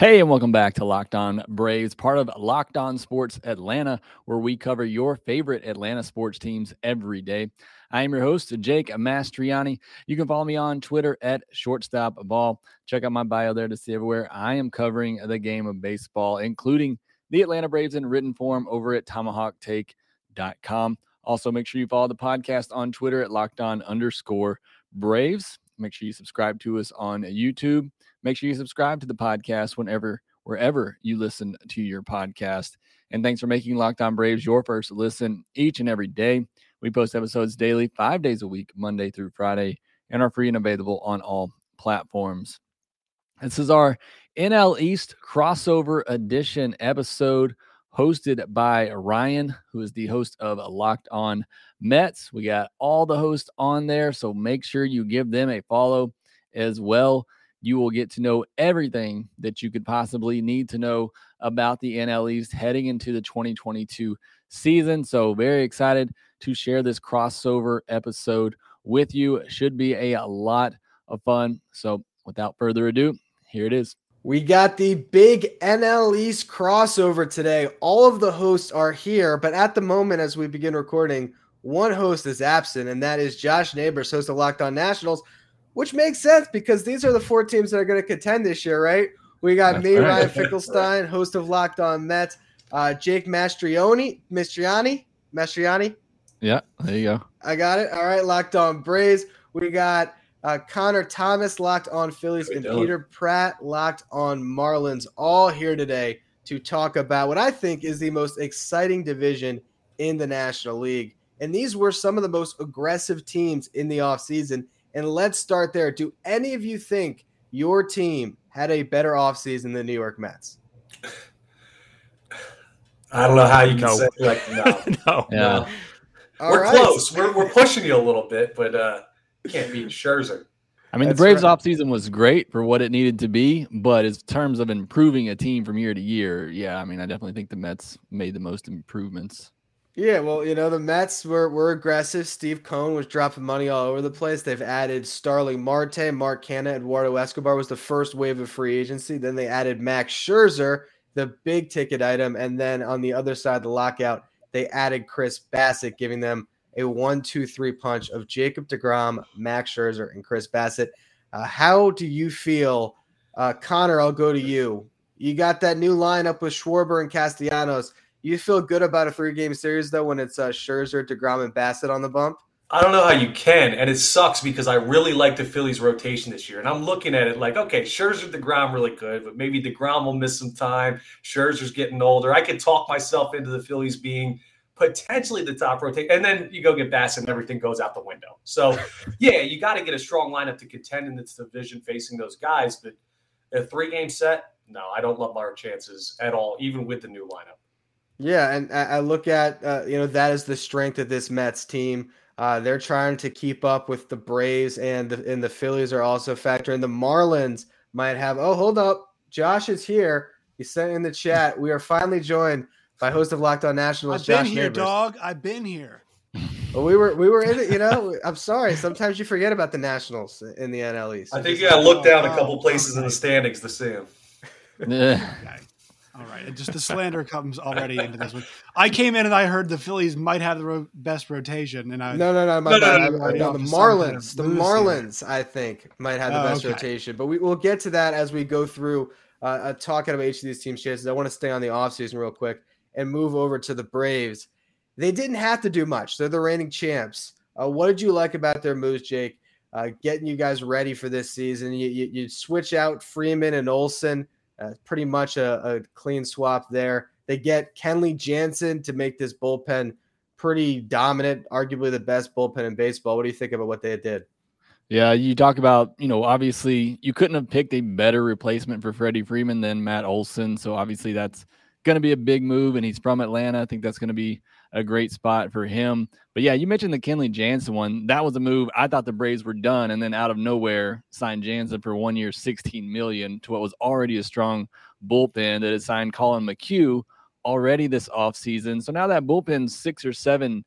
Hey, and welcome back to Locked On Braves, part of Locked On Sports Atlanta, where we cover your favorite Atlanta sports teams every day. I am your host, Jake Mastriani. You can follow me on Twitter at shortstopball. Check out my bio there to see everywhere I am covering the game of baseball, including the Atlanta Braves in written form over at tomahawktake.com. Also, make sure you follow the podcast on Twitter at locked on underscore Braves. Make sure you subscribe to us on YouTube Make sure you subscribe to the podcast whenever, wherever you listen to your podcast. And thanks for making Locked On Braves your first listen each and every day. We post episodes daily, five days a week, Monday through Friday, and are free and available on all platforms. This is our NL East crossover edition episode hosted by Ryan, who is the host of Locked On Mets. We got all the hosts on there, so make sure you give them a follow as well you will get to know everything that you could possibly need to know about the NL East heading into the 2022 season. So, very excited to share this crossover episode with you. Should be a, a lot of fun. So, without further ado, here it is. We got the big NL East crossover today. All of the hosts are here, but at the moment, as we begin recording, one host is absent, and that is Josh Neighbors, host of Locked On Nationals which makes sense because these are the four teams that are going to contend this year, right? We got That's me, right. Ryan Finkelstein, host of Locked On Mets, uh, Jake Mastrioni, Mastriani, Mastriani. Yeah, there you go. I got it. All right, Locked On Braves. We got uh, Connor Thomas, Locked On Phillies, and Peter Pratt, Locked On Marlins, all here today to talk about what I think is the most exciting division in the National League. And these were some of the most aggressive teams in the offseason. And let's start there. Do any of you think your team had a better offseason than New York Mets? I don't know how you can no. say like no. no. Yeah. No. We're right. close. We're, we're pushing you a little bit, but uh can't beat Scherzer. I mean, That's the Braves right. offseason was great for what it needed to be, but in terms of improving a team from year to year, yeah, I mean, I definitely think the Mets made the most improvements. Yeah, well, you know, the Mets were, were aggressive. Steve Cohen was dropping money all over the place. They've added Starling Marte, Mark Canha, Eduardo Escobar was the first wave of free agency. Then they added Max Scherzer, the big ticket item. And then on the other side the lockout, they added Chris Bassitt, giving them a one, two, three punch of Jacob DeGrom, Max Scherzer, and Chris Bassitt. Uh, how do you feel? Uh, Connor, I'll go to you. You got that new lineup with Schwarber and Castellanos. You feel good about a three game series though when it's uh, Scherzer, Degrom, and Bassitt on the bump. I don't know how you can, and it sucks because I really like the Phillies' rotation this year, and I'm looking at it like, okay, Scherzer, Degrom really good, but maybe Degrom will miss some time. Scherzer's getting older. I could talk myself into the Phillies being potentially the top rotation, and then you go get Bassitt, and everything goes out the window. So, yeah, you got to get a strong lineup to contend in this division facing those guys, but a three game set, no, I don't love our chances at all, even with the new lineup. Yeah, and I look at uh, you know that is the strength of this Mets team. Uh, they're trying to keep up with the Braves, and the and the Phillies are also factoring. The Marlins might have. Oh, hold up, Josh is here. He sent in the chat. We are finally joined by host of Locked On Nationals. I've been here, Neighbors. dog. I've been here. Well, we were we were in it. You know, I'm sorry. Sometimes you forget about the Nationals in the NL East. I think you got to look down a couple places in the standings to see them. Yeah. All right, just the slander comes already into this one. I came in and I heard the Phillies might have the ro- best rotation, and I no no no, my no, no, no, no, the Marlins, the Marlins, I think might have the oh, best okay. rotation, but we will get to that as we go through uh, uh, talking about each of these teams' chances. I want to stay on the offseason real quick and move over to the Braves. They didn't have to do much; they're the reigning champs. Uh, what did you like about their moves, Jake? Uh, getting you guys ready for this season. You, you, you switch out Freeman and Olson. Uh, pretty much a, a, clean swap there. They get Kenley Jansen to make this bullpen pretty dominant, arguably the best bullpen in baseball. What do you think about what they did? Yeah, you talk about, you know, obviously you couldn't have picked a better replacement for Freddie Freeman than Matt Olson. So obviously that's going to be a big move, and he's from Atlanta. I think that's going to be a great spot for him. But yeah, you mentioned the Kenley Jansen one. That was a move. I thought the Braves were done, and then out of nowhere, signed Jansen for one year, sixteen million to what was already a strong bullpen that had signed Collin McHugh already this offseason. So now that bullpen's six or seven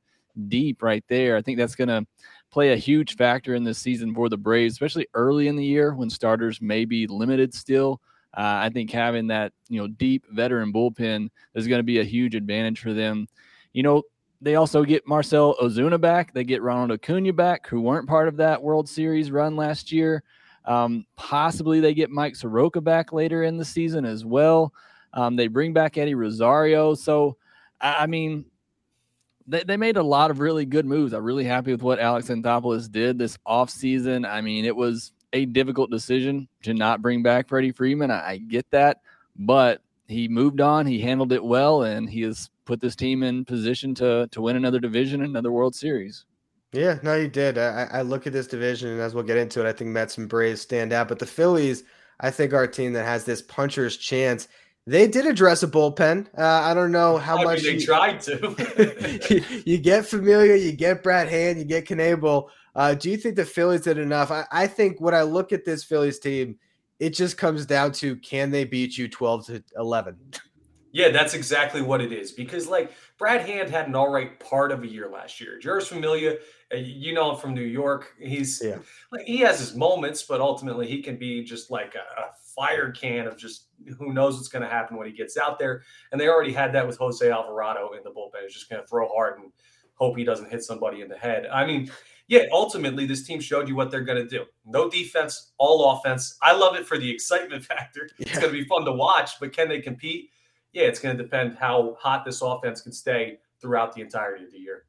deep right there. I think that's going to play a huge factor in this season for the Braves, especially early in the year when starters may be limited still. Uh, I think having that you know deep veteran bullpen is going to be a huge advantage for them. You know, they also get Marcell Ozuna back. They get Ronald Acuna back, who weren't part of that World Series run last year. Um, possibly they get Mike Soroka back later in the season as well. Um, they bring back Eddie Rosario. So, I, I mean, they, they made a lot of really good moves. I'm really happy with what Alex Anthopoulos did this offseason. I mean, it was a difficult decision to not bring back Freddie Freeman. I, I get that, but he moved on. He handled it well, and he has put this team in position to to win another division, another World Series. Yeah, no, he did. I, I look at this division, and as we'll get into it, I think Mets and Braves stand out. But the Phillies, I think, are a team that has this puncher's chance. They did address a bullpen. Uh, I don't know how I much mean, they you, tried to. you get Familia, you get Brad Hand, you get Knebel. Uh, do you think the Phillies did enough? I, I think when I look at this Phillies team, it just comes down to can they beat you 12 to 11? Yeah, that's exactly what it is. Because like Brad Hand had an all right part of a year last year. Jeurys Familia, uh, you know him from New York. He's Yeah. like he has his moments, but ultimately he can be just like a, a fire can of just who knows what's going to happen when he gets out there. And they already had that with Jose Alvarado in the bullpen. He's just going to throw hard and hope he doesn't hit somebody in the head. I mean, yeah, ultimately this team showed you what they're going to do. No defense, all offense. I love it for the excitement factor. It's going to be fun to watch, but can they compete? Yeah, it's going to depend how hot this offense can stay throughout the entirety of the year.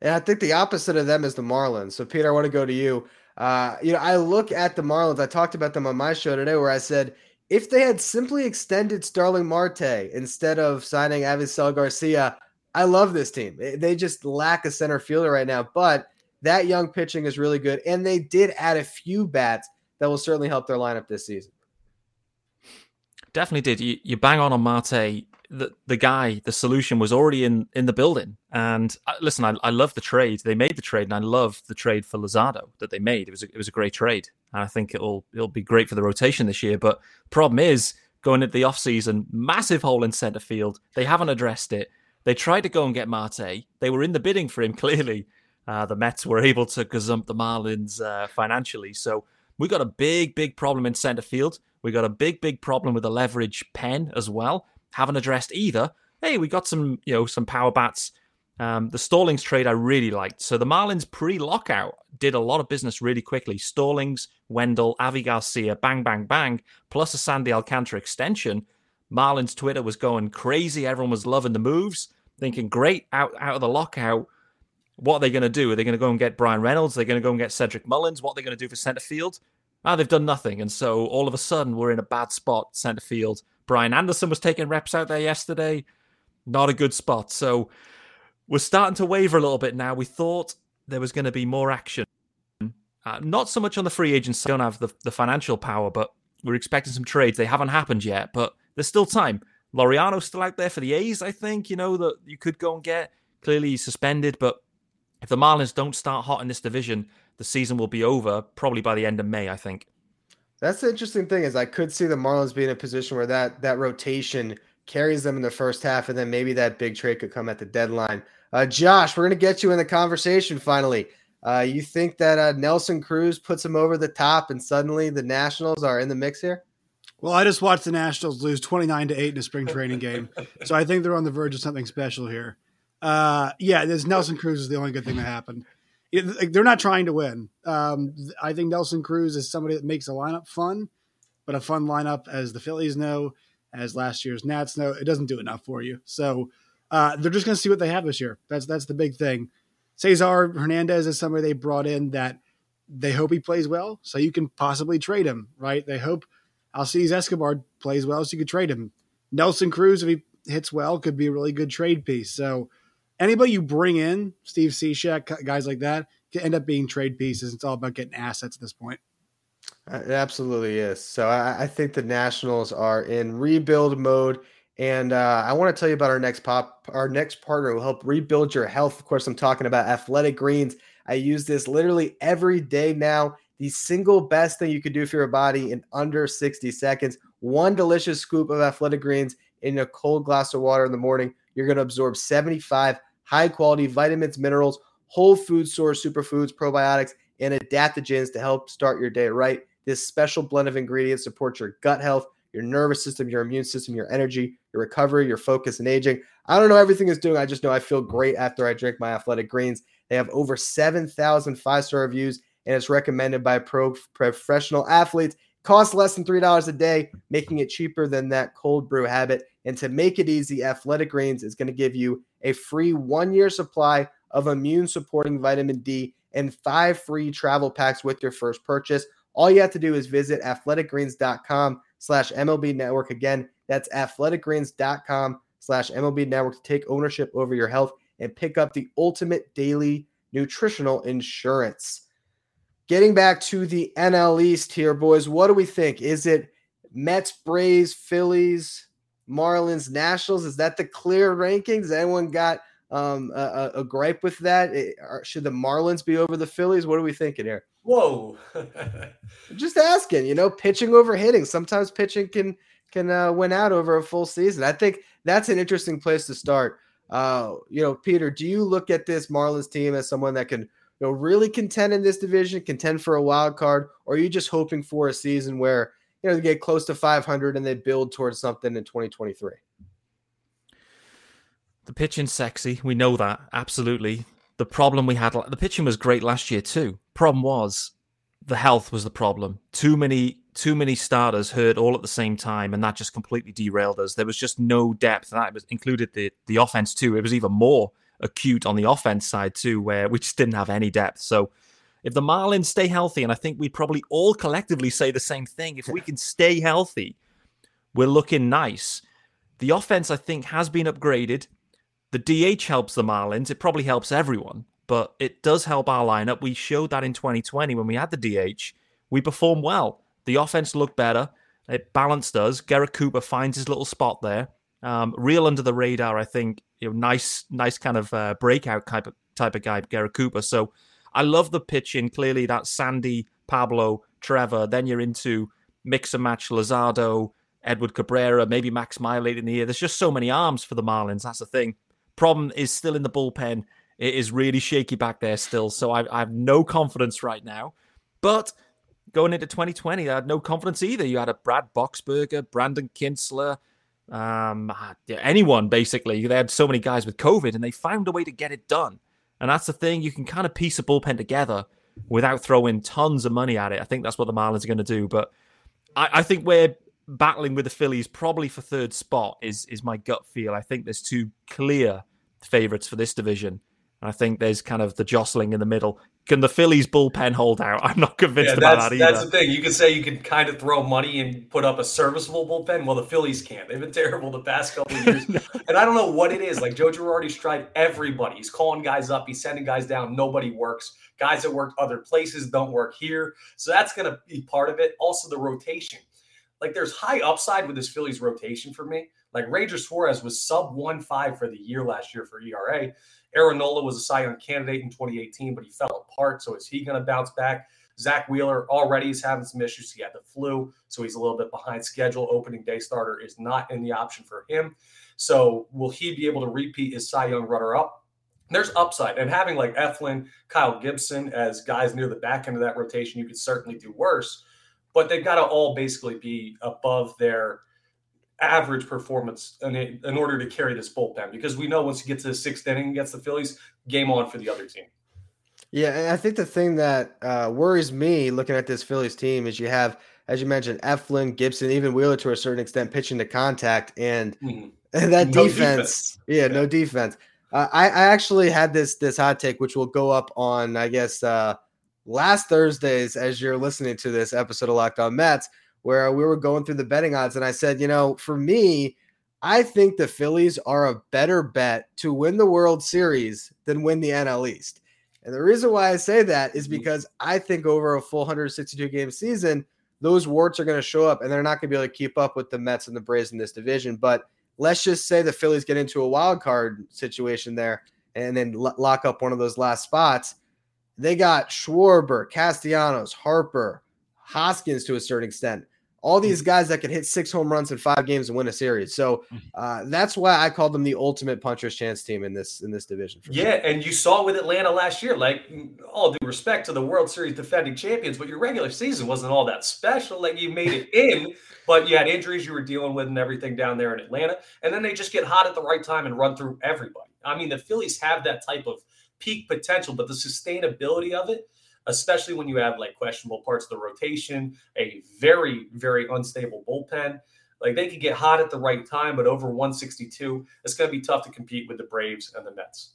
And I think the opposite of them is the Marlins. So, Peter, I want to go to you. Uh, you know, I look at the Marlins. I talked about them on my show today, where I said if they had simply extended Starling Marte instead of signing Avisail Garcia, I love this team. They just lack a center fielder right now, but that young pitching is really good, and they did add a few bats that will certainly help their lineup this season. Definitely did. You, you bang on on Marte. The the guy, the solution was already in in the building. And uh, listen, I, I love the trade. They made the trade, and I love the trade for Luzardo that they made. It was a, it was a great trade, and I think it'll it'll be great for the rotation this year. But problem is going into the off season, massive hole in center field. They haven't addressed it. They tried to go and get Marte. They were in the bidding for him. Clearly, uh, the Mets were able to gazump the Marlins uh, financially. So we got a big, big problem in center field. We got a big, big problem with the leverage pen as well. Haven't addressed either. Hey, we got some, you know, some power bats. Um, the Stallings trade I really liked. So the Marlins pre-lockout did a lot of business really quickly. Stallings, Wendle, Avi Garcia, bang, bang, bang, plus a Sandy Alcantara extension. Marlins Twitter was going crazy. Everyone was loving the moves, thinking, great, out, out of the lockout. What are they going to do? Are they going to go and get Bryan Reynolds? Are they going to go and get Cedric Mullins? What are they going to do for center field? Ah, they've done nothing. And so all of a sudden, we're in a bad spot, center field. Brian Anderson was taking reps out there yesterday. Not a good spot. So we're starting to waver a little bit now. We thought there was going to be more action. Uh, not so much on the free agents. Don't have the, the financial power, but we're expecting some trades. They haven't happened yet, but there's still time. Laureano's still out there for the A's, I think, you know, that you could go and get. Clearly he's suspended, but if the Marlins don't start hot in this division, the season will be over probably by the end of May, I think. That's the interesting thing is I could see the Marlins being in a position where that that rotation carries them in the first half, and then maybe that big trade could come at the deadline. Uh, Josh, we're gonna get you in the conversation finally. Uh, you think that uh, Nelson Cruz puts them over the top, and suddenly the Nationals are in the mix here? Well, I just watched the Nationals lose 29 to 8 in a spring training game. So I think they're on the verge of something special here. Uh, yeah, this Nelson Cruz is the only good thing that happened. It, like, they're not trying to win. Um, I think Nelson Cruz is somebody that makes a lineup fun, but a fun lineup, as the Phillies know, as last year's Nats know, it doesn't do enough for you. So uh, they're just going to see what they have this year. That's that's the big thing. Cesar Hernandez is somebody they brought in that they hope he plays well, so you can possibly trade him, right? They hope Alcides Escobar plays well, so you could trade him. Nelson Cruz, if he hits well, could be a really good trade piece. So anybody you bring in, Steve Cishek, guys like that, can end up being trade pieces. It's all about getting assets at this point. Uh, It absolutely is. So I, I think the Nationals are in rebuild mode, And uh, I want to tell you about our next pop, our next partner will help rebuild your health. Of course, I'm talking about Athletic Greens. I use this literally every day now. The single best thing you could do for your body in under 60 seconds. One delicious scoop of Athletic Greens in a cold glass of water in the morning. You're going to absorb 75 high quality vitamins, minerals, whole food source superfoods, probiotics, and adaptogens to help start your day right. This special blend of ingredients supports your gut health, your nervous system, your immune system, your energy, your recovery, your focus, and aging. I don't know everything is doing. I just know I feel great after I drink my athletic greens. They have over 7,000 five star reviews, and it's recommended by pro professional athletes. Costs less than $3 a day, making it cheaper than that cold brew habit. And to make it easy, Athletic Greens is going to give you a free one year supply of immune supporting vitamin D and five free travel packs with your first purchase. All you have to do is visit athleticgreens.com slash MLB network. Again, that's athleticgreens.com slash MLB network to take ownership over your health and pick up the ultimate daily nutritional insurance. Getting back to the NL East here, boys, what do we think? Is it Mets, Braves, Phillies, Marlins, Nationals? Is that the clear rankings? Anyone got um, a, a, gripe with that? It, should the Marlins be over the Phillies? What are we thinking here? Whoa! Just asking. You know, pitching over hitting. Sometimes pitching can can uh, win out over a full season. I think that's an interesting place to start. Uh, you know, Peter, do you look at this Marlins team as someone that can you know really contend in this division, contend for a wild card, or are you just hoping for a season where you know they get close to 500 and they build towards something in 2023? The pitching sexy, we know that absolutely. The problem we had, the pitching was great last year too. Problem was the health was the problem. Too many too many starters hurt all at the same time, and that just completely derailed us. There was just no depth. That was included the the offense too. It was even more acute on the offense side too, where we just didn't have any depth. So if the Marlins stay healthy, and I think we probably all collectively say the same thing, if we can stay healthy, we're looking nice. The offense, I think, has been upgraded. The DH helps the Marlins. It probably helps everyone, but it does help our lineup. We showed that in 2020 when we had the DH. We performed well. The offense looked better. It balanced us. Garrett Cooper finds his little spot there. Um, real under the radar, I think. You know, nice, nice kind of uh, breakout type of type of guy, Garrett Cooper. So I love the pitching. Clearly, that Sandy, Pablo, Trevor. Then you're into mix and match Luzardo, Edward Cabrera, maybe Max Meyer late in the year. There's just so many arms for the Marlins. That's the thing. Problem is still in the bullpen. It is really shaky back there still. So I, I have no confidence right now. But going into 2020, I had no confidence either. You had a Brad Boxberger, Brandon Kintzler, um, anyone basically. They had so many guys with COVID, and they found a way to get it done. And that's the thing; you can kind of piece a bullpen together without throwing tons of money at it. I think that's what the Marlins are going to do. But I, I think we're battling with the Phillies probably for third spot. Is is my gut feel? I think there's two clear favorites for this division. And I think there's kind of the jostling in the middle. Can the Phillies bullpen hold out? I'm not convinced yeah, about that either. That's the thing. You can say you can kind of throw money and put up a serviceable bullpen. Well, the Phillies can't. They've been terrible the past couple of years. and I don't know what it is. Like Joe Girardi's tried everybody. He's calling guys up. He's sending guys down. Nobody works. Guys that work other places don't work here. So that's going to be part of it. Also, the rotation. Like there's high upside with this Phillies rotation for me. Like Ranger Suarez was sub one five for the year last year for ERA. Aaron Nola was a Cy Young candidate in 2018, but he fell apart. So is he going to bounce back? Zack Wheeler already is having some issues. He had the flu, so he's a little bit behind schedule. Opening day starter is not in the option for him. So will he be able to repeat his Cy Young runner up? There's upside. And having like Eflin, Kyle Gibson as guys near the back end of that rotation, you could certainly do worse. But they've got to all basically be above their average performance in, in order to carry this bullpen because we know once you get to the sixth inning against the Phillies, game on for the other team. Yeah, and I think the thing that uh, worries me looking at this Phillies team is you have, as you mentioned, Eflin, Gibson, even Wheeler to a certain extent pitching to contact, and mm-hmm. that no defense, defense, yeah, yeah, no defense. Uh, I, I actually had this this hot take, which will go up on, I guess, uh, last Thursdays as you're listening to this episode of Locked On Mets where we were going through the betting odds, and I said, you know, for me, I think the Phillies are a better bet to win the World Series than win the NL East. And the reason why I say that is mm-hmm. because I think over a full 162 game season, those warts are going to show up and they're not going to be able to keep up with the Mets and the Braves in this division. But let's just say the Phillies get into a wild card situation there and then l- lock up one of those last spots. They got Schwarber, Castellanos, Harper, Hoskins to a certain extent. All these mm. guys that can hit six home runs in five games and win a series. So mm. uh, that's why I called them the ultimate puncher's chance team in this in this division. Yeah, and you saw with Atlanta last year. Like mm, all due respect to the World Series defending champions, but your regular season wasn't all that special. Like you made it in, but you had injuries you were dealing with and everything down there in Atlanta, and then they just get hot at the right time and run through everybody. I mean, the Phillies have that type of peak potential, but the sustainability of it especially when you have like questionable parts of the rotation, a very, very unstable bullpen. Like they could get hot at the right time, but over 162, it's going to be tough to compete with the Braves and the Mets.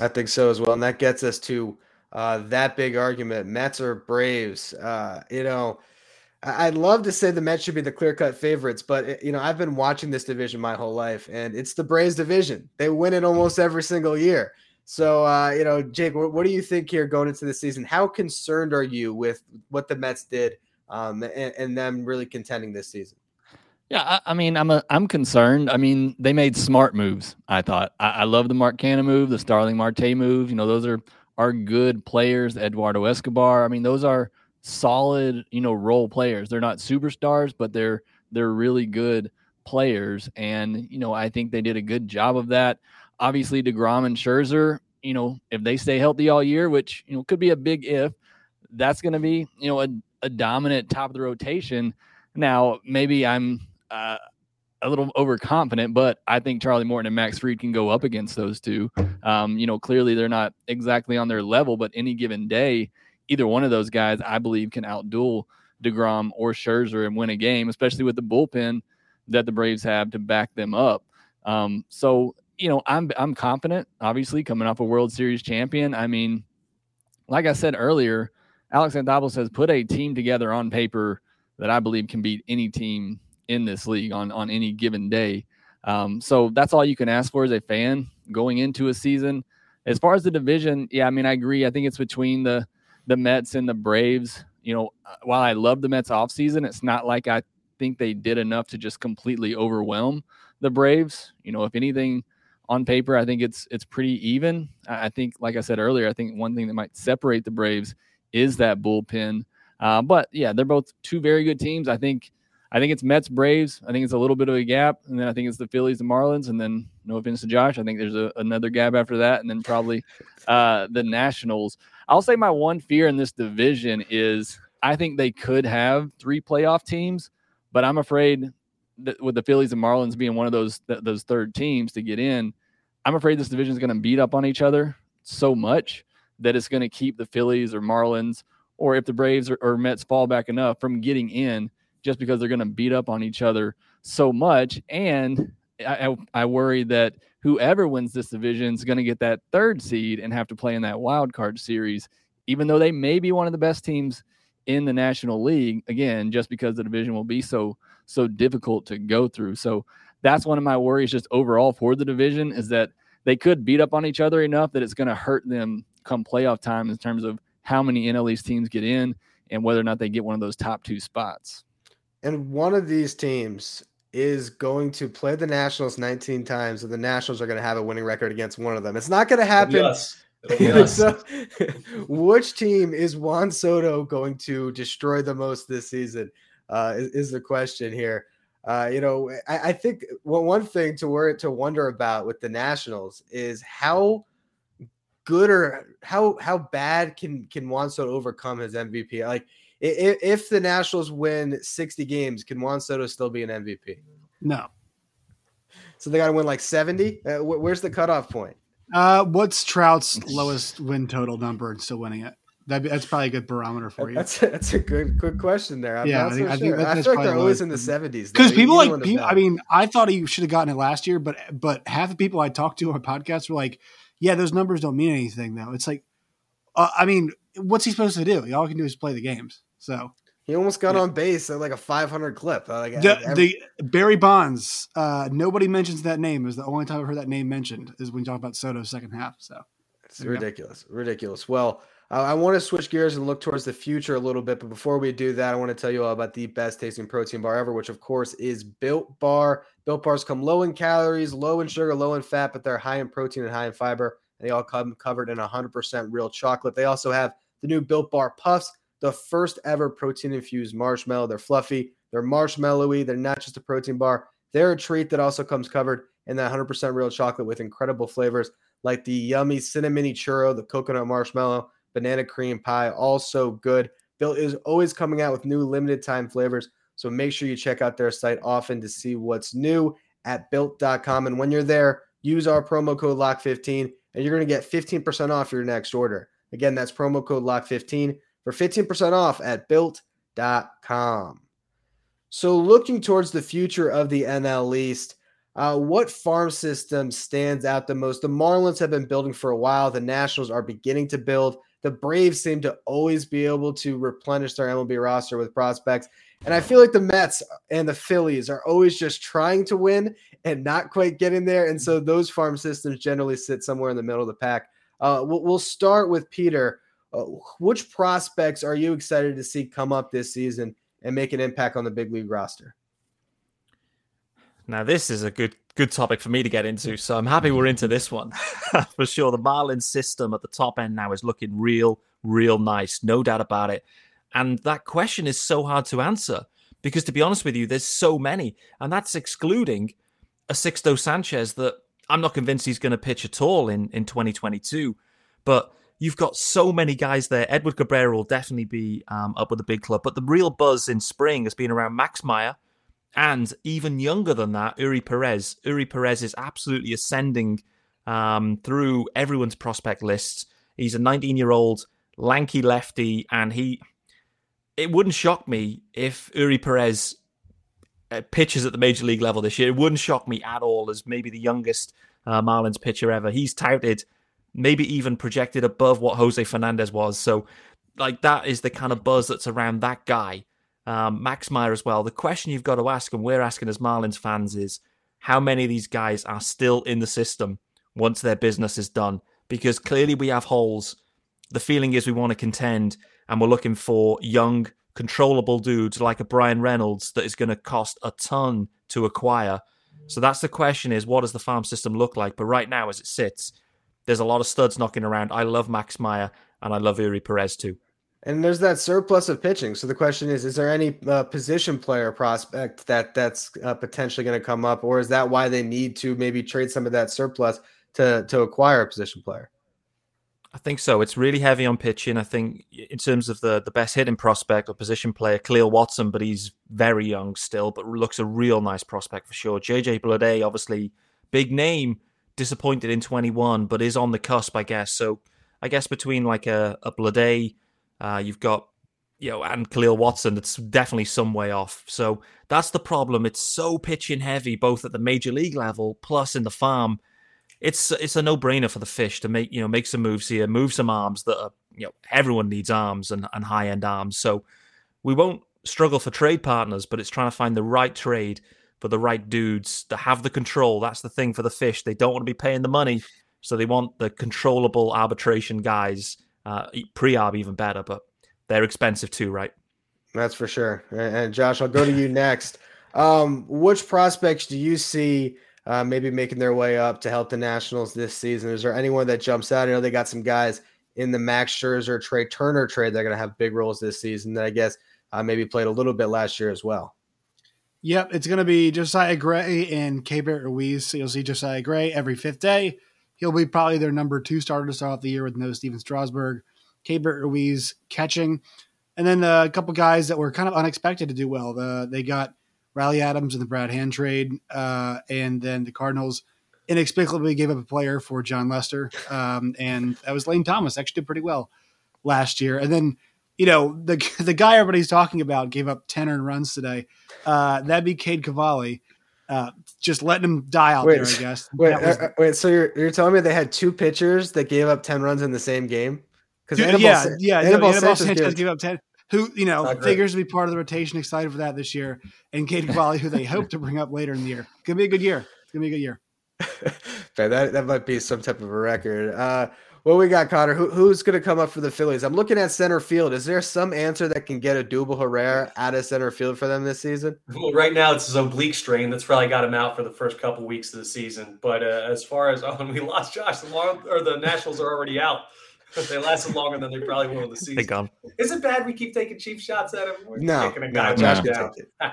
I think so as well. And that gets us to uh, that big argument Mets or Braves. Uh, you know, I'd love to say the Mets should be the clear cut favorites, but eh, you know, I've been watching this division my whole life, and it's the Braves division. They win it almost every single year. So, uh, you know, Jake, what, what, do you think here going into the season? How concerned are you with what the Mets did um, and, and them really contending this season? Yeah, I, I, mean, I'm a, I'm concerned. I mean, they made smart moves. I thought I, I love the Mark Canha move, the Starling Marte move. You know, those are are good players. Eduardo Escobar. I mean, those are solid, you know, role players. They're not superstars, but they're they're really good players. And you know, I think they did a good job of that obviously DeGrom and Scherzer, you know, if they stay healthy all year, which, you know, could be a big if, that's going to be, you know, a, a dominant top of the rotation. Now, maybe I'm uh, a little overconfident, but I think Charlie Morton and Max Fried can go up against those two. Um, you know, clearly they're not exactly on their level, but any given day, either one of those guys, I believe, can outduel DeGrom or Scherzer and win a game, especially with the bullpen that the Braves have to back them up. Um, so you know, I'm I'm confident. Obviously, coming off a World Series champion. I mean, like I said earlier, Alex Anthopoulos has put a team together on paper that I believe can beat any team in this league on on any given day. Um, so that's all you can ask for as a fan going into a season. As far as the division, yeah, I mean, I agree. I think it's between the the Mets and the Braves. You know, uh, while I love the Mets offseason, it's not like I think they did enough to just completely overwhelm the Braves. You know, if anything, on paper, I think it's it's pretty even. I think, like I said earlier, I think one thing that might separate the Braves is that bullpen. Uh, but yeah, they're both two very good teams. I think I think it's Mets Braves. I think it's a little bit of a gap, and then I think it's the Phillies and Marlins, and then no offense to Josh, I think there's a, another gap after that, and then probably uh, the Nationals. I'll say my one fear in this division is I think they could have three playoff teams, but I'm afraid with the Phillies and Marlins being one of those th- those third teams to get in, I'm afraid this division is going to beat up on each other so much that it's going to keep the Phillies or Marlins, or if the Braves or, or Mets fall back enough from getting in, just because they're going to beat up on each other so much. And I, I, I worry that whoever wins this division is going to get that third seed and have to play in that wild card series, even though they may be one of the best teams in the National League. Again, just because the division will be so so difficult to go through. So that's one of my worries just overall for the division is that they could beat up on each other enough that it's going to hurt them come playoff time in terms of how many NL East teams get in and whether or not they get one of those top two spots. And one of these teams is going to play the Nationals 19 times, and the Nationals are going to have a winning record against one of them. It's not going to happen. so, which team is Juan Soto going to destroy the most this season? Uh, is, is the question here. Uh, you know, I, I think well, one thing to worry to wonder about with the Nationals is how good or how how bad can can Juan Soto overcome his MVP? Like, if, if the Nationals win sixty games, can Juan Soto still be an MVP? No. So they got to win like seventy. Uh, where's the cutoff point? Uh, what's Trout's lowest win total number and still winning it? That'd be, that's probably a good barometer for you. That's a, that's a good good question there. I'm yeah, I, think, so I, sure. I feel like they're always in the seventies because people like people, I mean, I thought he should have gotten it last year, but but half the people I talked to on podcasts were like, "Yeah, those numbers don't mean anything." Though it's like, uh, I mean, what's he supposed to do? All he can do is play the games. So he almost got yeah. on base at like a 500 clip. Like the, every- the Barry Bonds. Uh, nobody mentions that name. Is the only time I've heard that name mentioned is when you talk about Soto's second half. So It's ridiculous, ridiculous. Well, uh, I want to switch gears and look towards the future a little bit. But before we do that, I want to tell you all about the best tasting protein bar ever, which of course is Built Bar. Built Bars come low in calories, low in sugar, low in fat, but they're high in protein and high in fiber. And they all come covered in 100% real chocolate. They also have the new Built Bar Puffs, the first ever protein infused marshmallow. They're fluffy, they're marshmallowy, they're not just a protein bar. They're a treat that also comes covered in that 100% real chocolate with incredible flavors like the yummy cinnamony churro, the coconut marshmallow, banana cream pie, also good. Built is always coming out with new limited time flavors. So make sure you check out their site often to see what's new at built.com. And when you're there, use our promo code LOCK15 and you're going to get 15% off your next order. Again, that's promo code LOCK15 for 15% off at built.com. So looking towards the future of the NL East, uh, what farm system stands out the most? The Marlins have been building for a while. The Nationals are beginning to build. The Braves seem to always be able to replenish their MLB roster with prospects. And I feel like the Mets and the Phillies are always just trying to win and not quite getting there. And so those farm systems generally sit somewhere in the middle of the pack. Uh, we'll, we'll, start with Peter. Uh, which prospects are you excited to see come up this season and make an impact on the big league roster? Now, this is a good good topic for me to get into, so I'm happy we're into this one for sure. The Marlins system at the top end now is looking real, real nice, no doubt about it. And that question is so hard to answer because, to be honest with you, there's so many, and that's excluding a Sixto Sanchez that I'm not convinced he's going to pitch at all in in 2022. But you've got so many guys there. Edward Cabrera will definitely be um, up with the big club, but the real buzz in spring has been around Max Meyer and even younger than that, Eury Perez. Eury Perez is absolutely ascending um, through everyone's prospect lists. He's a 19 year old lanky lefty, and he. It wouldn't shock me if Eury Perez uh, pitches at the major league level this year. It wouldn't shock me at all as maybe the youngest uh, Marlins pitcher ever. He's touted, maybe even projected above what Jose Fernandez was. So, like, that is the kind of buzz that's around that guy um, Max Meyer as well. The question you've got to ask, and we're asking as Marlins fans, is how many of these guys are still in the system once their business is done? Because clearly we have holes. The feeling is we want to contend, and we're looking for young, controllable dudes like a Bryan Reynolds that is going to cost a ton to acquire. So that's the question: is what does the farm system look like? But right now, as it sits, there's a lot of studs knocking around. I love Max Meyer, and I love Eury Perez too. And there's that surplus of pitching. So the question is: Is there any uh, position player prospect that that's uh, potentially going to come up, or is that why they need to maybe trade some of that surplus to to acquire a position player? I think so. It's really heavy on pitching. I think in terms of the the best hitting prospect or position player, Kahlil Watson, but he's very young still, but looks a real nice prospect for sure. JJ Bleday, obviously big name, disappointed in 21, but is on the cusp, I guess. So I guess between like a, a Bleday uh, you've got, you know, and Kahlil Watson, that's definitely some way off. So that's the problem. It's so pitching heavy, both at the major league level plus in the farm. It's it's a no brainer for the fish to make you know make some moves here, move some arms that are you know everyone needs arms and, and high end arms. So we won't struggle for trade partners, but it's trying to find the right trade for the right dudes to have the control. That's the thing for the fish. They don't want to be paying the money, so they want the controllable arbitration guys uh, pre-arb even better, but they're expensive too, right? That's for sure. And Josh, I'll go to you next. Um, which prospects do you see uh, maybe making their way up to help the Nationals this season? Is there anyone that jumps out? I know they got some guys in the Max Scherzer Trea Turner trade that are going to have big roles this season that I guess uh, maybe played a little bit last year as well. Yep, it's going to be Josiah Gray and Keibert Ruiz. So you'll see Josiah Gray every fifth day. He'll be probably their number two starter to start off the year with no Stephen Strasburg, Keibert Ruiz catching, and then uh, a couple guys that were kind of unexpected to do well. The, they got Riley Adams in the Brad Hand trade, uh, and then the Cardinals inexplicably gave up a player for Jon Lester, um, and that was Lane Thomas. Actually, did pretty well last year, and then you know the the guy everybody's talking about gave up ten earned runs today. Uh, that'd be Cade Cavalli uh, just letting him die out wait, there, I guess. Wait, was, uh, wait. So you're you're telling me they had two pitchers that gave up ten runs in the same game? Because yeah, yeah, Anibal, Anibal Sanchez, Sanchez gave up ten. Who you know figures to be part of the rotation? Excited for that this year, and Cade Cavalli, who they hope to bring up later in the year. It's gonna be a good year. It's gonna be a good year. that that might be some type of a record. Uh, What we got, Connor? Who, who's going to come up for the Phillies? I'm looking at center field. Is there some answer that can get Odubel Herrera out of center field for them this season? Well, right now it's his oblique strain that's probably got him out for the first couple weeks of the season. But uh, as far as oh, and we lost Josh, the long, or the Nationals are already out. They lasted longer than they probably will in the season. They gone. Is it bad we keep taking cheap shots at him? We're No, no, Josh can down. take it.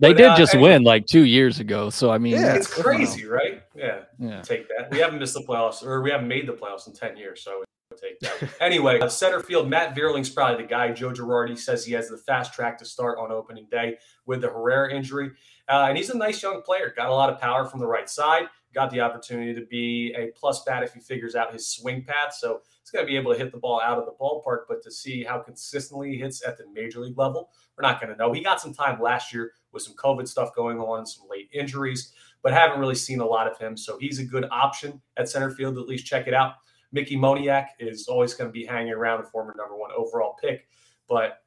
They But, did uh, just and- win like two years ago. So I mean, Yeah, It's crazy, right? Yeah. Yeah. Take that. We haven't missed the playoffs, or we haven't made the playoffs in 10 years, so I would take that. anyway, uh, center field, Matt Vierling's probably the guy. Joe Girardi says he has the fast track to start on opening day with the Herrera injury. Uh, and he's a nice young player, got a lot of power from the right side, got the opportunity to be a plus bat if he figures out his swing path. So he's going to be able to hit the ball out of the ballpark, but to see how consistently he hits at the major league level, we're not going to know. He got some time last year with some COVID stuff going on, some late injuries, but haven't really seen a lot of him. So he's a good option at center field. At least check it out. Mickey Moniak is always going to be hanging around a former number one overall pick, but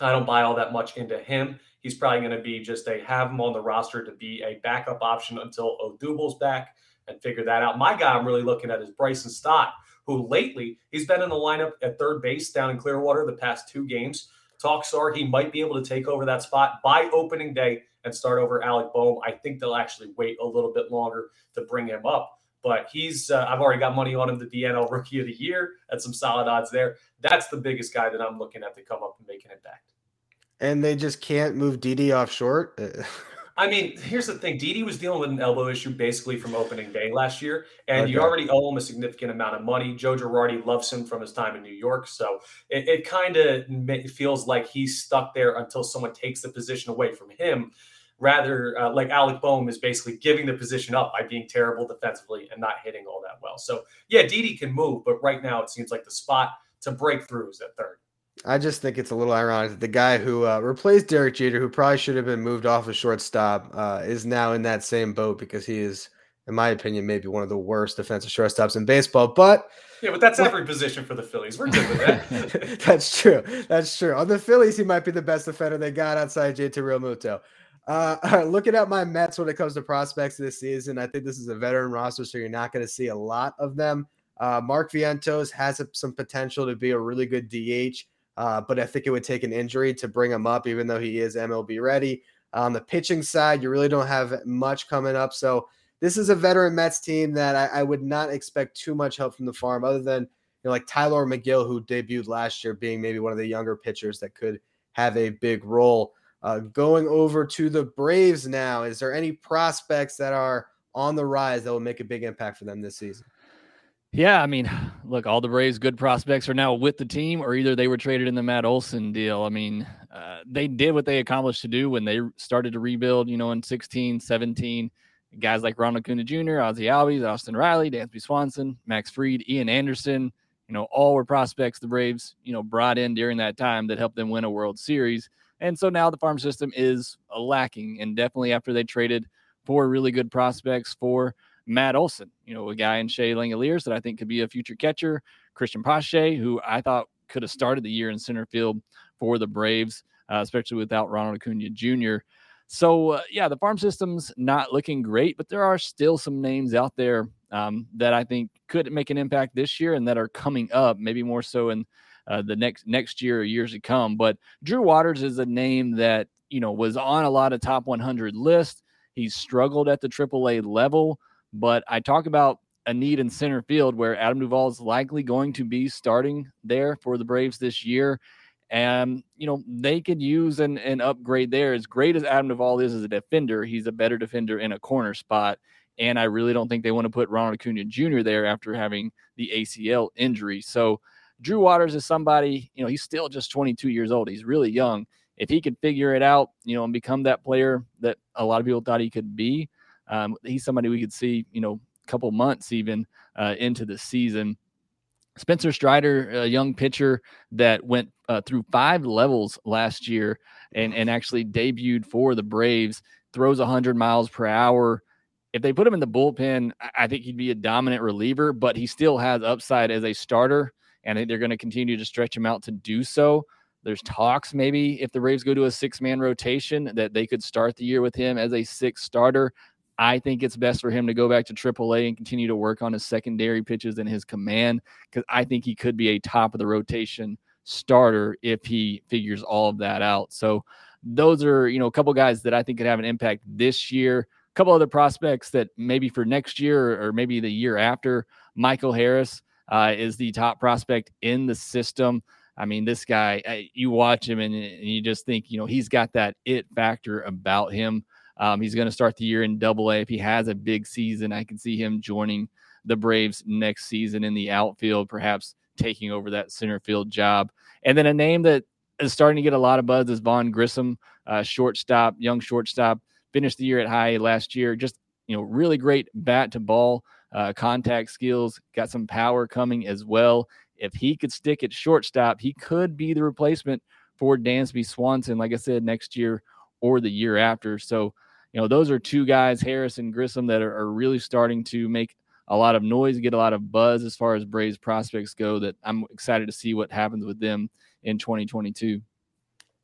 I don't buy all that much into him. He's probably going to be just a have him on the roster to be a backup option until Odubel's back and figure that out. My guy I'm really looking at is Bryson Stott, who lately he's been in the lineup at third base down in Clearwater the past two games. Talks are he might be able to take over that spot by opening day and start over Alec Bohm. I think they'll actually wait a little bit longer to bring him up. But he's, uh, I've already got money on him, the DNL Rookie of the Year at some solid odds there. That's the biggest guy that I'm looking at to come up and make an impact. And they just can't move Didi off short. I mean, here's the thing. Didi was dealing with an elbow issue basically from opening day last year, and you already owe him a significant amount of money. Joe Girardi loves him from his time in New York, so it, it kind of feels like he's stuck there until someone takes the position away from him. Rather, uh, like Alec Bohm is basically giving the position up by being terrible defensively and not hitting all that well. So, yeah, Didi can move, but right now it seems like the spot to break through is at third. I just think it's a little ironic that the guy who uh, replaced Derek Jeter, who probably should have been moved off a shortstop, uh, is now in that same boat because he is, in my opinion, maybe one of the worst defensive shortstops in baseball. But Yeah, but that's every position for the Phillies. We're good with that. that's true. That's true. On the Phillies, he might be the best defender they got outside JT Realmuto. Uh, all right, looking at my Mets when it comes to prospects this season, I think this is a veteran roster, so you're not going to see a lot of them. Uh, Mark Vientos has a, some potential to be a really good DH, uh, but I think it would take an injury to bring him up, even though he is MLB ready. On the pitching side, you really don't have much coming up. So this is a veteran Mets team that I, I would not expect too much help from the farm, other than you know, like Tylor Megill, who debuted last year, being maybe one of the younger pitchers that could have a big role. Uh, going over to the Braves now, is there any prospects that are on the rise that will make a big impact for them this season? Yeah, I mean, look, all the Braves' good prospects are now with the team, or either they were traded in the Matt Olson deal. I mean, uh, they did what they accomplished to do when they started to rebuild, you know, in 16, 17. Guys like Ronald Acuna Jr., Ozzy Albies, Austin Riley, Dansby Swanson, Max Fried, Ian Anderson, you know, all were prospects the Braves, you know, brought in during that time that helped them win a World Series. And so now the farm system is lacking. And definitely after they traded four really good prospects for Matt Olson, you know, a guy in Shea Langeliers that I think could be a future catcher, Cristian Pache, who I thought could have started the year in center field for the Braves, uh, especially without Ronald Acuna Jr. So, uh, yeah, the farm system's not looking great, but there are still some names out there um, that I think could make an impact this year and that are coming up, maybe more so in uh, the next next year or years to come. But Drew Waters is a name that you know was on a lot of top 100 lists. He's struggled at the AAA level, but I talk about a need in center field where Adam Duvall is likely going to be starting there for the Braves this year. And, you know, they could use an, an upgrade there. As great as Adam Duvall is as a defender, he's a better defender in a corner spot. And I really don't think they want to put Ronald Acuna Jr. there after having the ACL injury. So Drew Waters is somebody, you know, he's still just 22 years old. He's really young. If he could figure it out, you know, and become that player that a lot of people thought he could be, um, he's somebody we could see, you know, a couple months even uh, into the season. Spencer Strider, a young pitcher that went uh, through five levels last year and, and actually debuted for the Braves, throws 100 miles per hour. If they put him in the bullpen, I- think he'd be a dominant reliever, but he still has upside as a starter, and they're going to continue to stretch him out to do so. There's talks maybe if the Braves go to a six man rotation that they could start the year with him as a six starter. I think it's best for him to go back to AAA and continue to work on his secondary pitches and his command because I think he could be a top of the rotation starter if he figures all of that out. So those are, you know, a couple guys that I think could have an impact this year. A couple other prospects that maybe for next year or maybe the year after. Michael Harris uh, is the top prospect in the system. I mean, this guy, you watch him and, and you just think, you know, he's got that it factor about him. Um, he's going to start the year in double A. If he has a big season, I can see him joining the Braves next season in the outfield, perhaps taking over that center field job. And then a name that is starting to get a lot of buzz is Vaughn Grissom, uh, shortstop, young shortstop, finished the year at high last year. Just, you know, really great bat to ball uh, contact skills, got some power coming as well. If he could stick at shortstop, he could be the replacement for Dansby Swanson, like I said, next year or the year after. So, you know, those are two guys, Harris and Grissom, that are, are really starting to make a lot of noise, get a lot of buzz as far as Braves prospects go. That I'm excited to see what happens with them in 2022.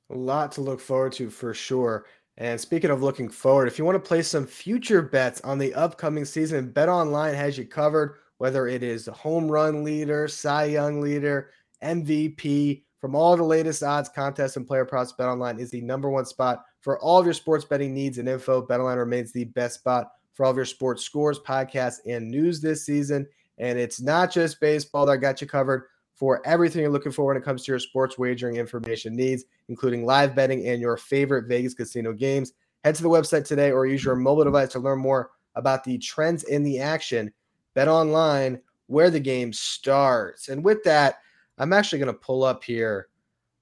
A lot to look forward to for sure. And speaking of looking forward, if you want to place some future bets on the upcoming season, Bet Online has you covered, whether it is the home run leader, Cy Young leader, MVP, from all the latest odds, contests, and player props, Bet Online is the number one spot for all of your sports betting needs and info. Bet Online remains the best spot for all of your sports scores, podcasts, and news this season. And it's not just baseball that got you covered for everything you're looking for when it comes to your sports wagering information needs, including live betting and your favorite Vegas casino games. Head to the website today or use your mobile device to learn more about the trends in the action. Bet online where the game starts. And with that, I'm actually going to pull up here.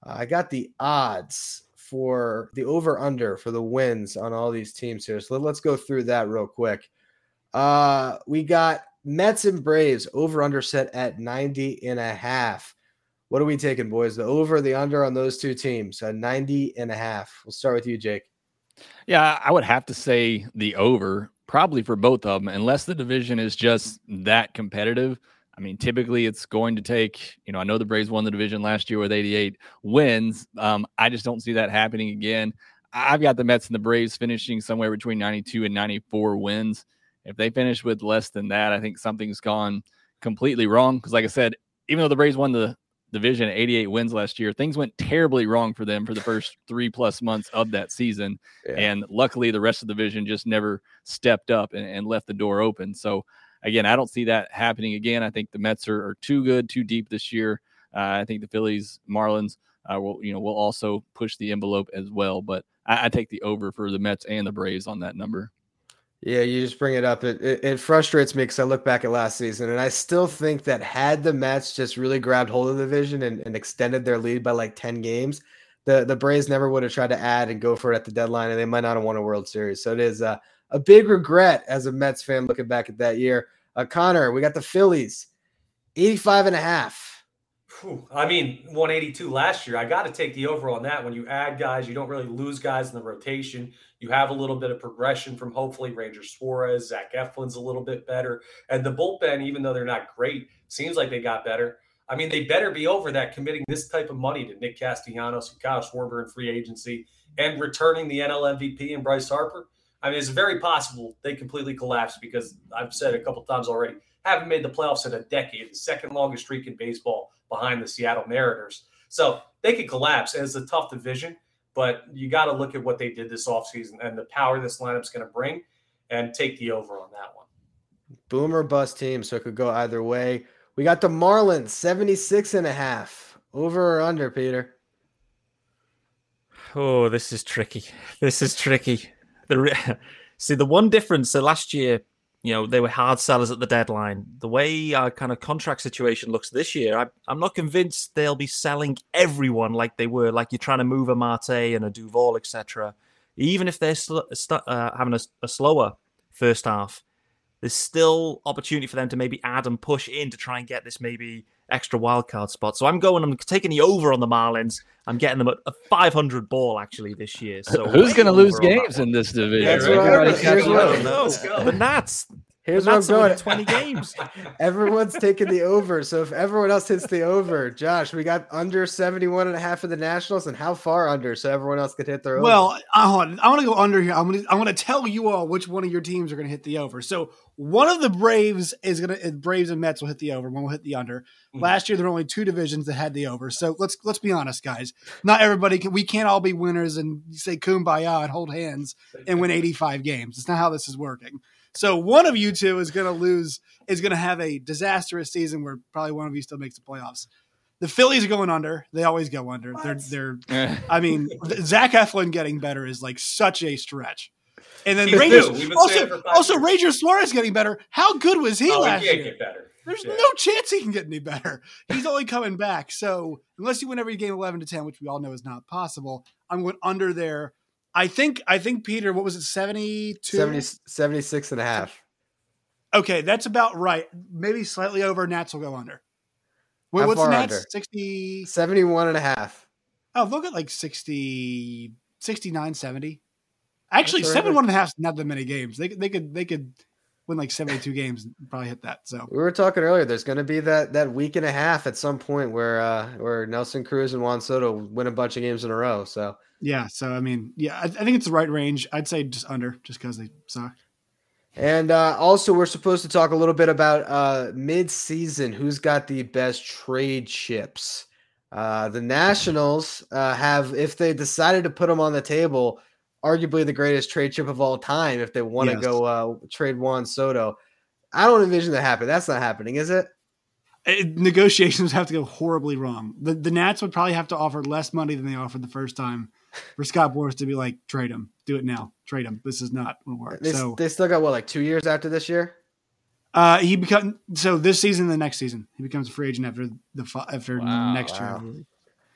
Uh, I got the odds for the over under for the wins on all these teams here. So let's go through that real quick. Uh, we got Mets and Braves over under set at 90 and a half. What are we taking, boys? The over, the under on those two teams, at 90 and a half. We'll start with you, Jake. Yeah, I would have to say the over, probably for both of them, unless the division is just that competitive. I mean, typically it's going to take, you know, I know the Braves won the division last year with 88 wins. Um, I just don't see that happening again. I've got the Mets and the Braves finishing somewhere between 92 and 94 wins. If they finish with less than that, I think something's gone completely wrong. Because, like I said, even though the Braves won the division 88 wins last year, things went terribly wrong for them for the first three plus months of that season. Yeah. And luckily, the rest of the division just never stepped up and, and, left the door open. So, again, I don't see that happening again. I think the Mets are, are too good, too deep this year. Uh, I think the Phillies, Marlins, uh, will you know will also push the envelope as well. But I, I take the over for the Mets and the Braves on that number. Yeah, you just bring it up. It, it, it frustrates me because I look back at last season and I still think that had the Mets just really grabbed hold of the division and, and extended their lead by like 10 games, the, the Braves never would have tried to add and go for it at the deadline and they might not have won a World Series. So it is a, a big regret as a Mets fan looking back at that year. Uh, Connor, we got the Phillies, 85 and a half. I mean, 182 last year. I got to take the over on that. When you add guys, you don't really lose guys in the rotation. You have a little bit of progression from hopefully Ranger Suarez, Zach Eflin's a little bit better. And the bullpen, even though they're not great, seems like they got better. I mean, they better be over that committing this type of money to Nick Castellanos and Kyle Schwarber in free agency and returning the NL MVP and Bryce Harper. I mean, it's very possible they completely collapse because I've said a couple times already, haven't made the playoffs in a decade, the second longest streak in baseball behind the Seattle Mariners. So they could collapse. And it's a tough division, but you got to look at what they did this offseason and the power this lineup's going to bring and take the over on that one. Boomer bust team, so it could go either way. We got the Marlins, 76 and a half. Over or under, Peter? Oh, this is tricky. This is tricky. The See, the one difference, so last year you know, they were hard sellers at the deadline. The way our kind of contract situation looks this year, I, am not convinced they'll be selling everyone like they were, like you're trying to move a Marte and a Duvall, etc. Even if they're sl- st- uh, having a, a slower first half, there's still opportunity for them to maybe add and push in to try and get this maybe extra wildcard spot. So I'm going, I'm taking the over on the Marlins. I'm getting them at a 500 ball actually this year. So who's going to lose games in this division? That's right. I don't know. The Nats, Here's where I'm going. 20 games. Everyone's taking the over. So if everyone else hits the over, Josh, we got under 71 and a half of the Nationals and how far under so everyone else could hit their over. Well, I want I want to go under here. I'm going to I want to tell you all which one of your teams are going to hit the over. So one of the Braves is going to Braves and Mets will hit the over. One will hit the under. Mhm. Last year there were only two divisions that had the over. So let's let's be honest, guys. Not everybody can. We can't all be winners and say kumbaya and hold hands and win 85 games. It's not how this is working. So one of you two is going to lose. Is going to have a disastrous season where probably one of you still makes the playoffs. The Phillies are going under. They always go under. They're they're I mean, Zach Eflin getting better is like such a stretch. And then He's Rangers new. We've been saying also it for five also years. Ranger Suarez getting better. How good was he Oh, last he year? get better. There's Yeah. no chance he can get any better. He's only coming back. So unless you win every game eleven to ten, which we all know is not possible, I'm going under there. I think I think Peter, what was it, 72? 70, 76 and a half. Okay, that's about right. Maybe slightly over. Nats will go under. Wait, what's Nats? under? 60. 71 and a half. Oh, look at like 60, 69, 70. Actually, That's all right. seven one and a half is not that many games. They could they could they could win like seventy two games and probably hit that. So We were talking earlier. There's going to be that that week and a half at some point where uh where Nelson Cruz and Juan Soto win a bunch of games in a row. So yeah, so I mean, yeah, I, I think it's the right range. I'd say just under, just because they suck. And uh, also, we're supposed to talk a little bit about uh, mid-season. Who's got the best trade chips? Uh, the Nationals uh, have, if they decided to put them on the table, arguably the greatest trade chip of all time. If they want to Yes. go uh, trade Juan Soto, I don't envision that happening. That's not happening, is it? It, negotiations have to go horribly wrong. The the Nats would probably have to offer less money than they offered the first time for Scott Boras to be like, trade him, do it now, trade him. This is not going to work. They, so they still got what, like two years after this year? uh, he become so this season, the next season, he becomes a free agent after the after Wow, next wow. year.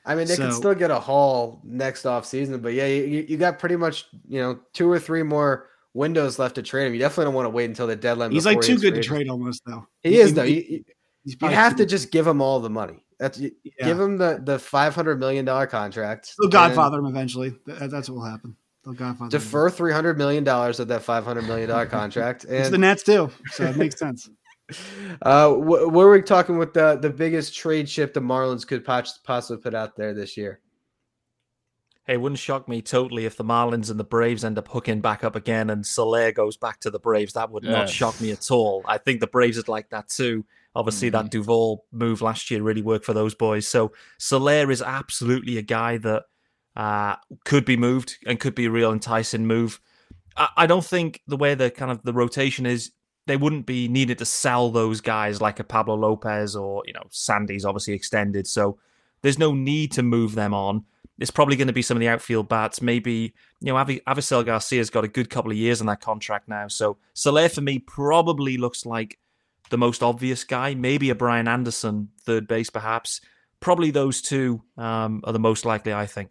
I mean, they can still get a haul next off season, but yeah, you, you got pretty much you know two or three more windows left to trade him. You definitely don't want to wait until the deadline. He's like too hits good to trade almost though. He is though. You, you- he's you have to just give him all the money. That's Yeah. give him the the five hundred million dollar contract. They'll Godfather him eventually. That, that's what will happen. They'll Godfather. Defer three hundred million dollars of that five hundred million dollar contract, It's the and Nats too, so it makes sense. uh, wh- where are we talking with the the biggest trade ship the Marlins could possibly put out there this year? Hey, it wouldn't shock me totally if the Marlins and the Braves end up hooking back up again and Soler goes back to the Braves. That would not shock me at all. I think the Braves would like that too. Obviously, that Duvall move last year really worked for those boys. So Soler is absolutely a guy that uh, could be moved and could be a real enticing move. I, I don't think the way the kind of the rotation is, they wouldn't be needed to sell those guys like a Pablo Lopez or you know Sandy's obviously extended. So there's no need to move them on. It's probably going to be some of the outfield bats. Maybe you know Avi, Avisail Garcia's got a good couple of years on that contract now. So Soler for me probably looks like the most obvious guy. Maybe a Brian Anderson, third base perhaps. Probably those two um, are the most likely, I think.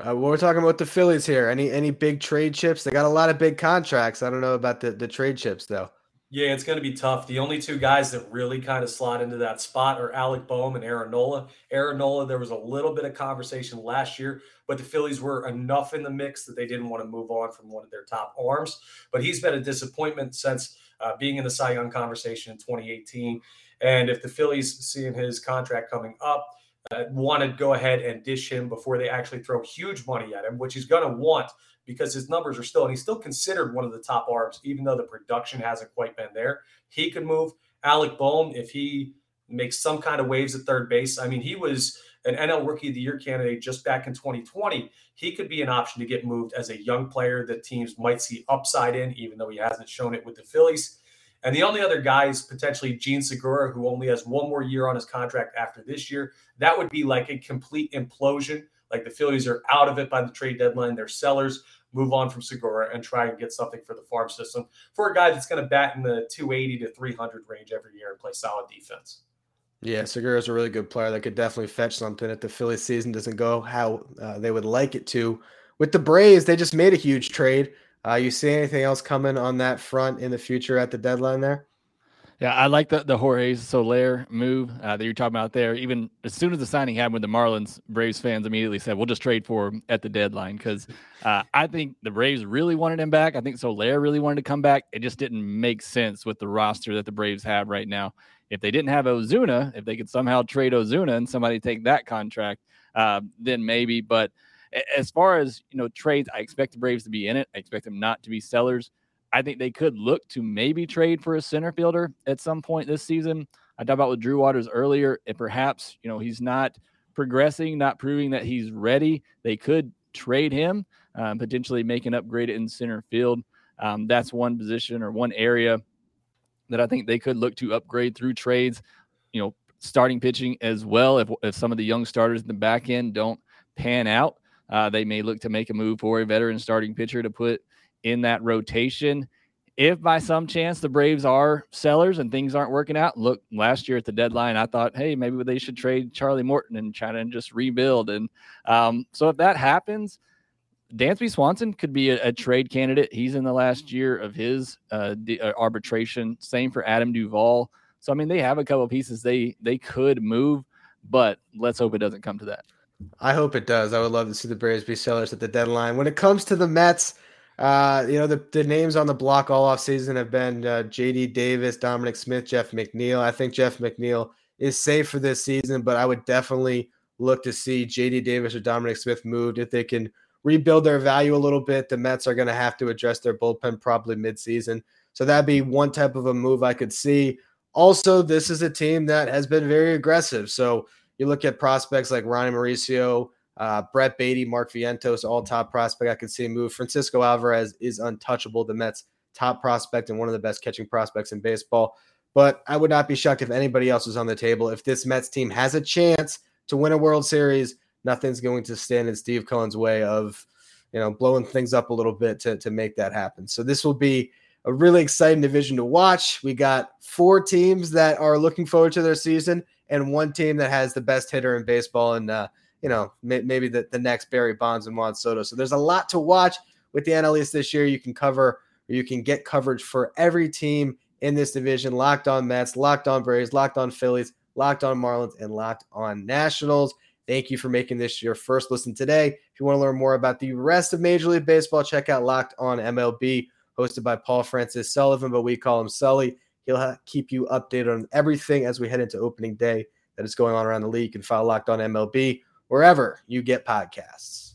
Uh, well, we're talking about the Phillies here. Any any big trade chips? They got a lot of big contracts. I don't know about the, the trade chips though. Yeah, it's going to be tough. The only two guys that really kind of slot into that spot are Alec Bohm and Aaron Nola. Aaron Nola, there was a little bit of conversation last year, but the Phillies were enough in the mix that they didn't want to move on from one of their top arms. But he's been a disappointment since uh, being in the Cy Young conversation in 2018. And if the Phillies, seeing his contract coming up, uh, want to go ahead and dish him before they actually throw huge money at him, which he's going to want because his numbers are still, and he's still considered one of the top arms, even though the production hasn't quite been there. He could move Alec Bohm if he makes some kind of waves at third base. I mean, he was an NL Rookie of the Year candidate just back in 2020. He could be an option to get moved as a young player that teams might see upside in, even though he hasn't shown it with the Phillies. And the only other guy is potentially Jean Segura, who only has one more year on his contract after this year. That would be like a complete implosion. Like the Phillies are out of it by the trade deadline. They're sellers. Move on from Segura and try and get something for the farm system for a guy that's going to bat in the 280 to 300 range every year and play solid defense. Yeah, Segura's a really good player that could definitely fetch something if the Phillies season doesn't go how uh, they would like it to. With the Braves, they just made a huge trade. Uh, you see anything else coming on that front in the future at the deadline there? Yeah, I like the the Jorge Soler move uh, that you're talking about there. Even as soon as the signing happened with the Marlins, Braves fans immediately said, "We'll just trade for him at the deadline." Because uh, I think the Braves really wanted him back. I think Soler really wanted to come back. It just didn't make sense with the roster that the Braves have right now. If they didn't have Ozuna, if they could somehow trade Ozuna and somebody take that contract, uh, then maybe. But as far as you know, trades, I expect the Braves to be in it. I expect them not to be sellers. I think they could look to maybe trade for a center fielder at some point this season. I talked about with Drew Waters earlier. If perhaps you know he's not progressing, not proving that he's ready, they could trade him, um, potentially make an upgrade in center field. Um, that's one position or one area that I think they could look to upgrade through trades. You know, starting pitching as well. If if some of the young starters in the back end don't pan out, uh, they may look to make a move for a veteran starting pitcher to put in that rotation. If by some chance the Braves are sellers and things aren't working out, look, last year at the deadline, I thought, hey, maybe they should trade Charlie Morton and try to just rebuild. And um, so if that happens, Dansby Swanson could be a, a, trade candidate. He's in the last year of his uh, uh, arbitration. Same for Adam Duvall. So I mean, they have a couple pieces they they could move, but let's hope it doesn't come to that. I hope it does. I would love to see the Braves be sellers at the deadline. When it comes to the Mets, uh, you know, the, the names on the block all off season have been uh, JD Davis, Dominic Smith, Jeff McNeil. I think Jeff McNeil is safe for this season, but I would definitely look to see JD Davis or Dominic Smith moved if they can rebuild their value a little bit. The Mets are going to have to address their bullpen probably midseason. So that'd be one type of a move I could see. Also, this is a team that has been very aggressive. So you look at prospects like Ronny Mauricio, uh, Brett Baty, Mark Vientos, all top prospect. I could see a move. Francisco Alvarez is untouchable. The Mets' top prospect and one of the best catching prospects in baseball. But I would not be shocked if anybody else was on the table. If this Mets team has a chance to win a World Series, nothing's going to stand in Steve Cohen's way of, you know, blowing things up a little bit to, to make that happen. So this will be a really exciting division to watch. We got four teams that are looking forward to their season and one team that has the best hitter in baseball. And uh, you know, may, maybe the, the next Barry Bonds and Juan Soto. So there's a lot to watch with the NL this year. You can cover or you can get coverage for every team in this division. Locked on Mets, locked on Braves, locked on Phillies, locked on Marlins, and locked on Nationals. Thank you for making this your first listen today. If you want to learn more about the rest of Major League Baseball, check out Locked on MLB, hosted by Paul Francis Sullivan, but we call him Sully. He'll keep you updated on everything as we head into opening day that is going on around the league. Can follow Locked on MLB wherever you get podcasts.